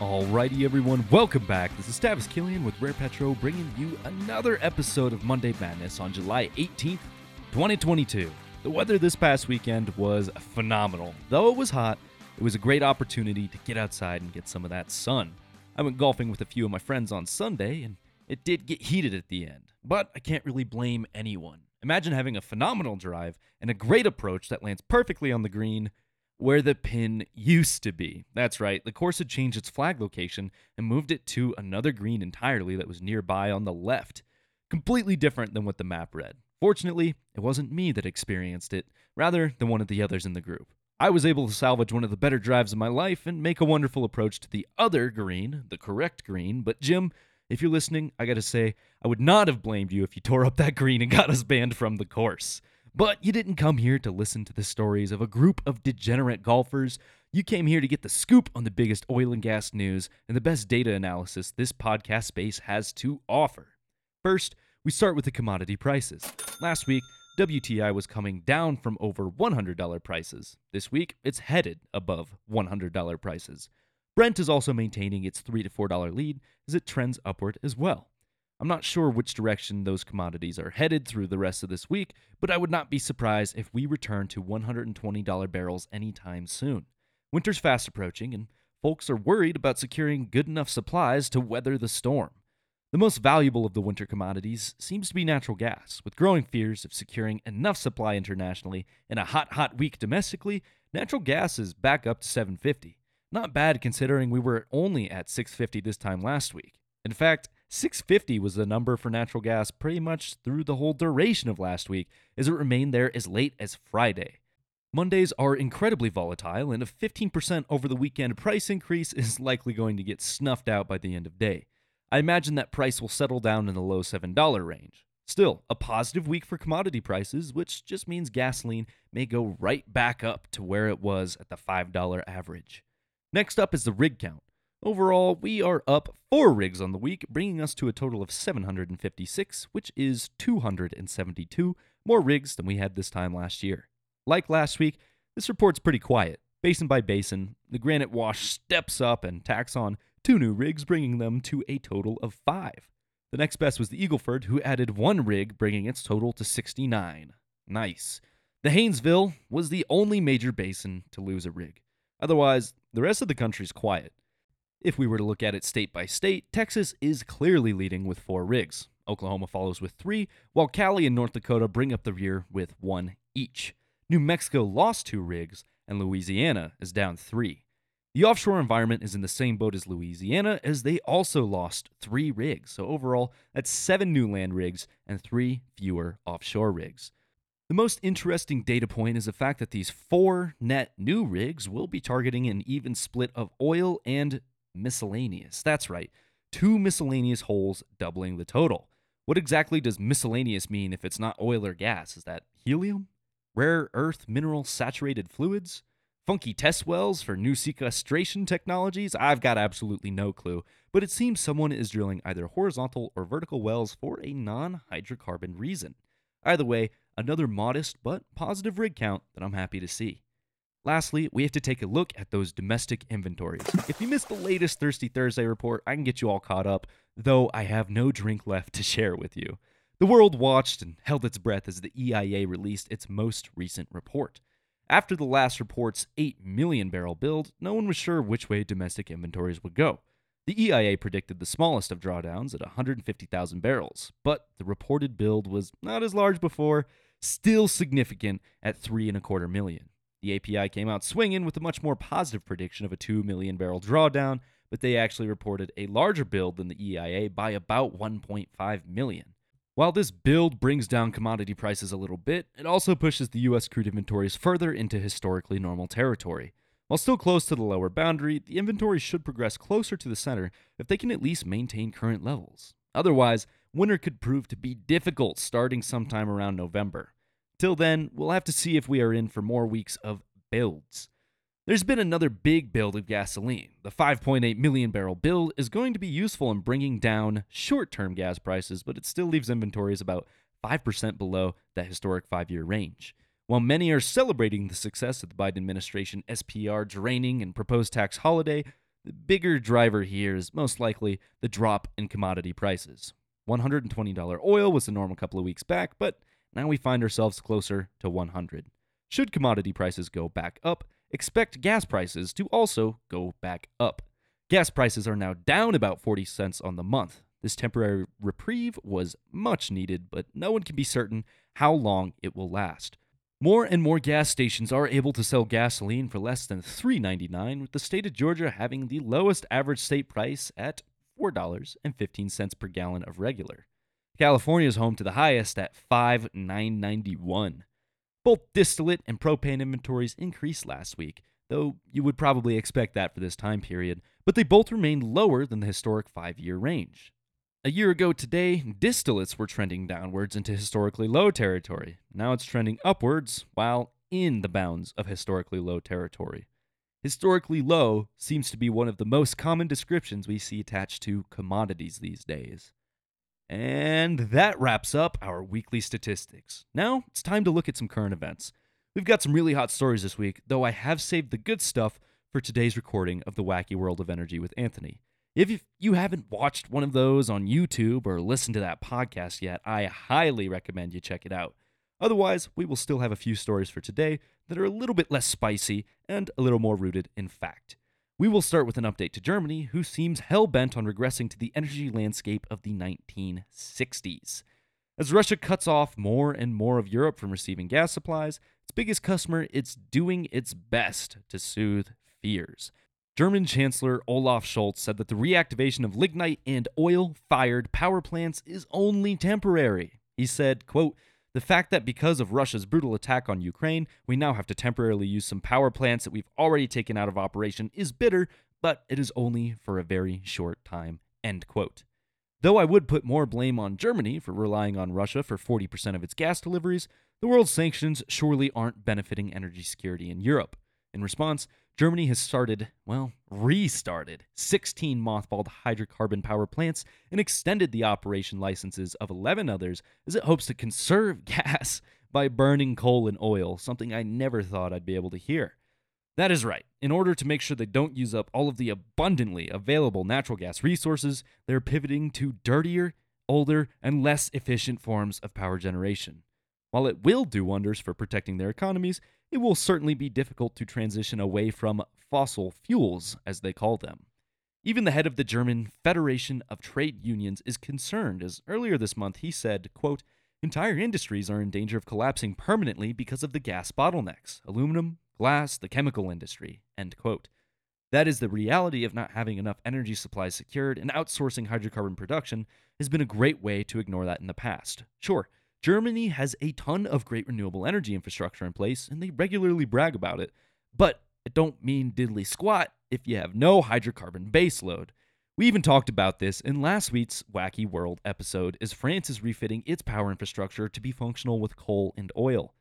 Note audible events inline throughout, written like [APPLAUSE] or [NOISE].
Alrighty, everyone, welcome back. This is Tavis Killian with Rare Petro bringing you another episode of Monday Madness on July 18th, 2022. The weather this past weekend was phenomenal. Though it was hot, it was a great opportunity to get outside and get some of that sun. I went golfing with a few of my friends on Sunday, and it did get heated at the end, but I can't really blame anyone. Imagine having a phenomenal drive and a great approach that lands perfectly on the green where the pin used to be. That's right, the course had changed its flag location and moved it to another green entirely that was nearby on the left. Completely different than what the map read. Fortunately, it wasn't me that experienced it, rather than one of the others in the group. I was able to salvage one of the better drives of my life and make a wonderful approach to the other green, the correct green, but Jim, if you're listening, I gotta say, I would not have blamed you if you tore up that green and got us banned from the course. But you didn't come here to listen to the stories of a group of degenerate golfers. You came here to get the scoop on the biggest oil and gas news and the best data analysis this podcast space has to offer. First, we start with the commodity prices. Last week, WTI was coming down from over $100 prices. This week, it's headed above $100 prices. Brent is also maintaining its 3 to $4 lead as it trends upward as well. I'm not sure which direction those commodities are headed through the rest of this week, but I would not be surprised if we return to $120 barrels anytime soon. Winter's fast approaching, and folks are worried about securing good enough supplies to weather the storm. The most valuable of the winter commodities seems to be natural gas, with growing fears of securing enough supply internationally in a hot, hot week domestically. Natural gas is back up to 750. Not bad considering we were only at 650 this time last week. In fact, 650 was the number for natural gas pretty much through the whole duration of last week, as it remained there as late as Friday. Mondays are incredibly volatile, and a 15% over the weekend price increase is likely going to get snuffed out by the end of day. I imagine that price will settle down in the low $7 range. Still, a positive week for commodity prices, which just means gasoline may go right back up to where it was at the $5 average. Next up is the rig count. Overall, we are up four rigs on the week, bringing us to a total of 756, which is 272 more rigs than we had this time last year. Like last week, this report's pretty quiet. Basin by basin, the Granite Wash steps up and tacks on two new rigs, bringing them to a total of five. The next best was the Eagle Ford, who added one rig, bringing its total to 69. Nice. The Haynesville was the only major basin to lose a rig. Otherwise, the rest of the country's quiet. If we were to look at it state by state, Texas is clearly leading with four rigs. Oklahoma follows with three, while Cali and North Dakota bring up the rear with one each. New Mexico lost two rigs, and Louisiana is down three. The offshore environment is in the same boat as Louisiana, as they also lost three rigs. So, overall, that's seven new land rigs and three fewer offshore rigs. The most interesting data point is the fact that these four net new rigs will be targeting an even split of oil and miscellaneous. That's right, two miscellaneous holes doubling the total. What exactly does miscellaneous mean if it's not oil or gas? Is that helium? Rare earth mineral saturated fluids? Funky test wells for new sequestration technologies? I've got absolutely no clue, but it seems someone is drilling either horizontal or vertical wells for a non hydrocarbon reason. Either way, another modest but positive rig count that I'm happy to see. Lastly, we have to take a look at those domestic inventories. If you missed the latest Thirsty Thursday report, I can get you all caught up, though I have no drink left to [LAUGHS] share with you. The world watched and held its breath as the EIA released its most recent report. After the last report's 8 million barrel build, no one was sure which way domestic inventories would go. The EIA predicted the smallest of drawdowns at 150,000 barrels, but the reported build was not as large before, still significant at three and a quarter million. The API came out swinging with a much more positive prediction of a 2 million barrel drawdown, but they actually reported a larger build than the EIA by about 1.5 million. While this build brings down commodity prices a little bit, it also pushes the US crude inventories further into historically normal territory. While still close to the lower boundary, the inventory should progress closer to the center if they can at least maintain current levels. Otherwise, winter could prove to be difficult starting sometime around November. Till then, we'll have to see if we are in for more weeks of builds. There's been another big build of gasoline. The 5.8 million barrel build is going to be useful in bringing down short term gas prices, but it still leaves inventories about 5% below that historic five year range. While many are celebrating the success of the Biden administration SPR draining and proposed tax holiday, The bigger driver here is most likely the drop in commodity prices. $120 oil was the normal couple of weeks back, but now we find ourselves closer to 100. Should commodity prices go back up, expect gas prices to also go back up. Gas prices are now down about 40 cents on the month. This temporary reprieve was much needed, but no one can be certain how long it will last. More and more gas stations are able to sell gasoline for less than $3.99, with the state of Georgia having the lowest average state price at $4.15 per gallon of regular. California is home to the highest at $5.991. Both distillate and propane inventories increased last week, though you would probably expect that for this time period, but they both remained lower than the historic five year range. A year ago today, distillates were trending downwards into historically low territory. Now it's trending upwards while in the bounds of historically low territory. Historically low seems to be one of the most common descriptions we see attached to commodities these days. And that wraps up our weekly statistics. Now it's time to look at some current events. We've got some really hot stories this week, though I have saved the good stuff for today's recording of The Wacky World of Energy with Anthony. If you haven't watched one of those on YouTube or listened to that podcast yet, I highly recommend you check it out. Otherwise, we will still have a few stories for today that are a little bit less spicy and a little more rooted in fact. We will start with an update to Germany, who seems hell bent on regressing to the energy landscape of the 1960s. As Russia cuts off more and more of Europe from receiving gas supplies, its biggest customer is doing its best to soothe fears. German Chancellor Olaf Scholz said that the reactivation of lignite and oil-fired power plants is only temporary. He said, quote, the fact that because of Russia's brutal attack on Ukraine, we now have to temporarily use some power plants that we've already taken out of operation is bitter, but it is only for a very short time. End quote. Though I would put more blame on Germany for relying on Russia for 40% of its gas deliveries, the world's sanctions surely aren't benefiting energy security in Europe. In response, Germany has started, well, restarted 16 mothballed hydrocarbon power plants and extended the operation licenses of 11 others as it hopes to conserve [LAUGHS] gas by burning coal and oil, something I never thought I'd be able to hear. That is right. In order to make sure they don't use up all of the abundantly available natural gas resources, they're pivoting to dirtier, older, and less efficient forms of power generation. While it will do wonders for protecting their economies, it will certainly be difficult to transition away from fossil fuels, as they call them. Even the head of the German Federation of Trade Unions is concerned, as earlier this month he said, quote, Entire industries are in danger of collapsing permanently because of the gas bottlenecks aluminum, glass, the chemical industry. End quote. That is the reality of not having enough energy supplies secured, and outsourcing hydrocarbon production has been a great way to ignore that in the past. Sure, Germany has a ton of great renewable energy infrastructure in place, and they regularly brag about it. But it don't mean diddly squat if you have no hydrocarbon baseload. We even talked about this in last week's Wacky World episode as France is refitting its power infrastructure to be functional with coal and oil.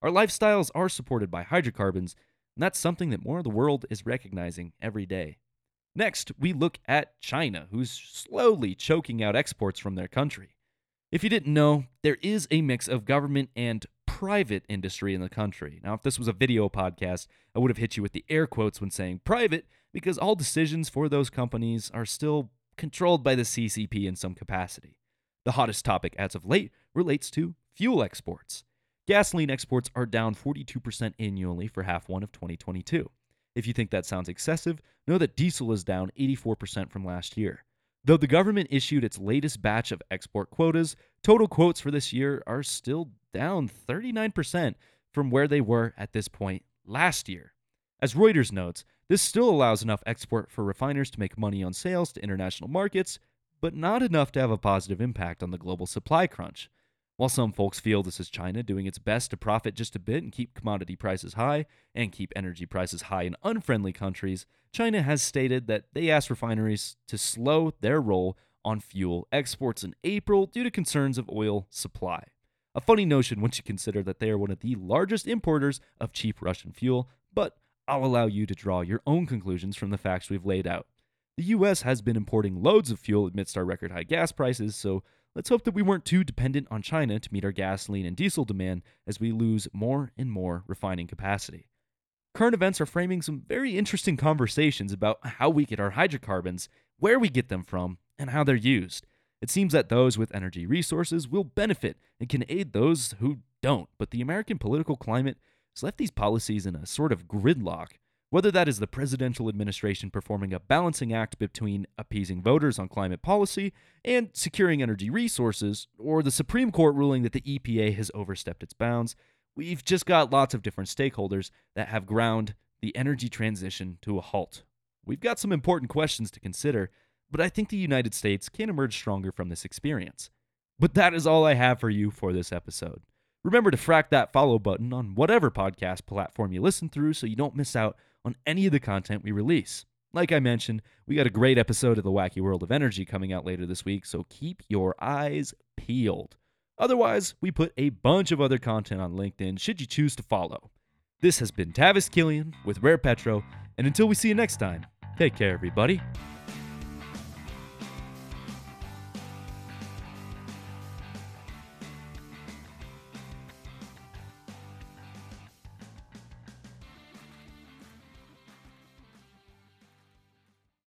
Our lifestyles are supported by hydrocarbons, and that's something that more of the world is recognizing every day. Next, we look at China, who's slowly choking out exports from their country. If you didn't know, there is a mix of government and private industry in the country. Now, if this was a video podcast, I would have hit you with the air quotes when saying private, because all decisions for those companies are still controlled by the CCP in some capacity. The hottest topic as of late relates to fuel exports. Gasoline exports are down 42% annually for half one of 2022. If you think that sounds excessive, know that diesel is down 84% from last year. Though the government issued its latest batch of export quotas, total quotes for this year are still down 39% from where they were at this point last year. As Reuters notes, this still allows enough export for refiners to make money on sales to international markets, but not enough to have a positive impact on the global supply crunch. While some folks feel this is China doing its best to profit just a bit and keep commodity prices high and keep energy prices high in unfriendly countries, China has stated that they asked refineries to slow their roll on fuel exports in April due to concerns of oil supply. A funny notion once you consider that they are one of the largest importers of cheap Russian fuel, but I'll allow you to draw your own conclusions from the facts we've laid out. The US has been importing loads of fuel amidst our record high gas prices, so Let's hope that we weren't too dependent on China to meet our gasoline and diesel demand as we lose more and more refining capacity. current events are framing some very interesting conversations about how we get our hydrocarbons, where we get them from, and how they're used. It seems that those with energy resources will benefit and can aid those who don't, but the American political climate has left these policies in a sort of gridlock. Whether that is the presidential administration performing a balancing act between appeasing voters on climate policy and securing energy resources, or the Supreme Court ruling that the EPA has overstepped its bounds, we've just got lots of different stakeholders that have ground the energy transition to a halt. We've got some important questions to consider, but I think the United States can emerge stronger from this experience. But that is all I have for you for this episode. Remember to frack that follow button on whatever podcast platform you listen through so you don't miss out on any of the content we release. Like I mentioned, we got a great episode of The Wacky World of Energy coming out later this week, so keep your eyes peeled. Otherwise, we put a bunch of other content on LinkedIn should you choose to follow. This has been Tavis Killian with Rare Petro, and until we see you next time, take care, everybody.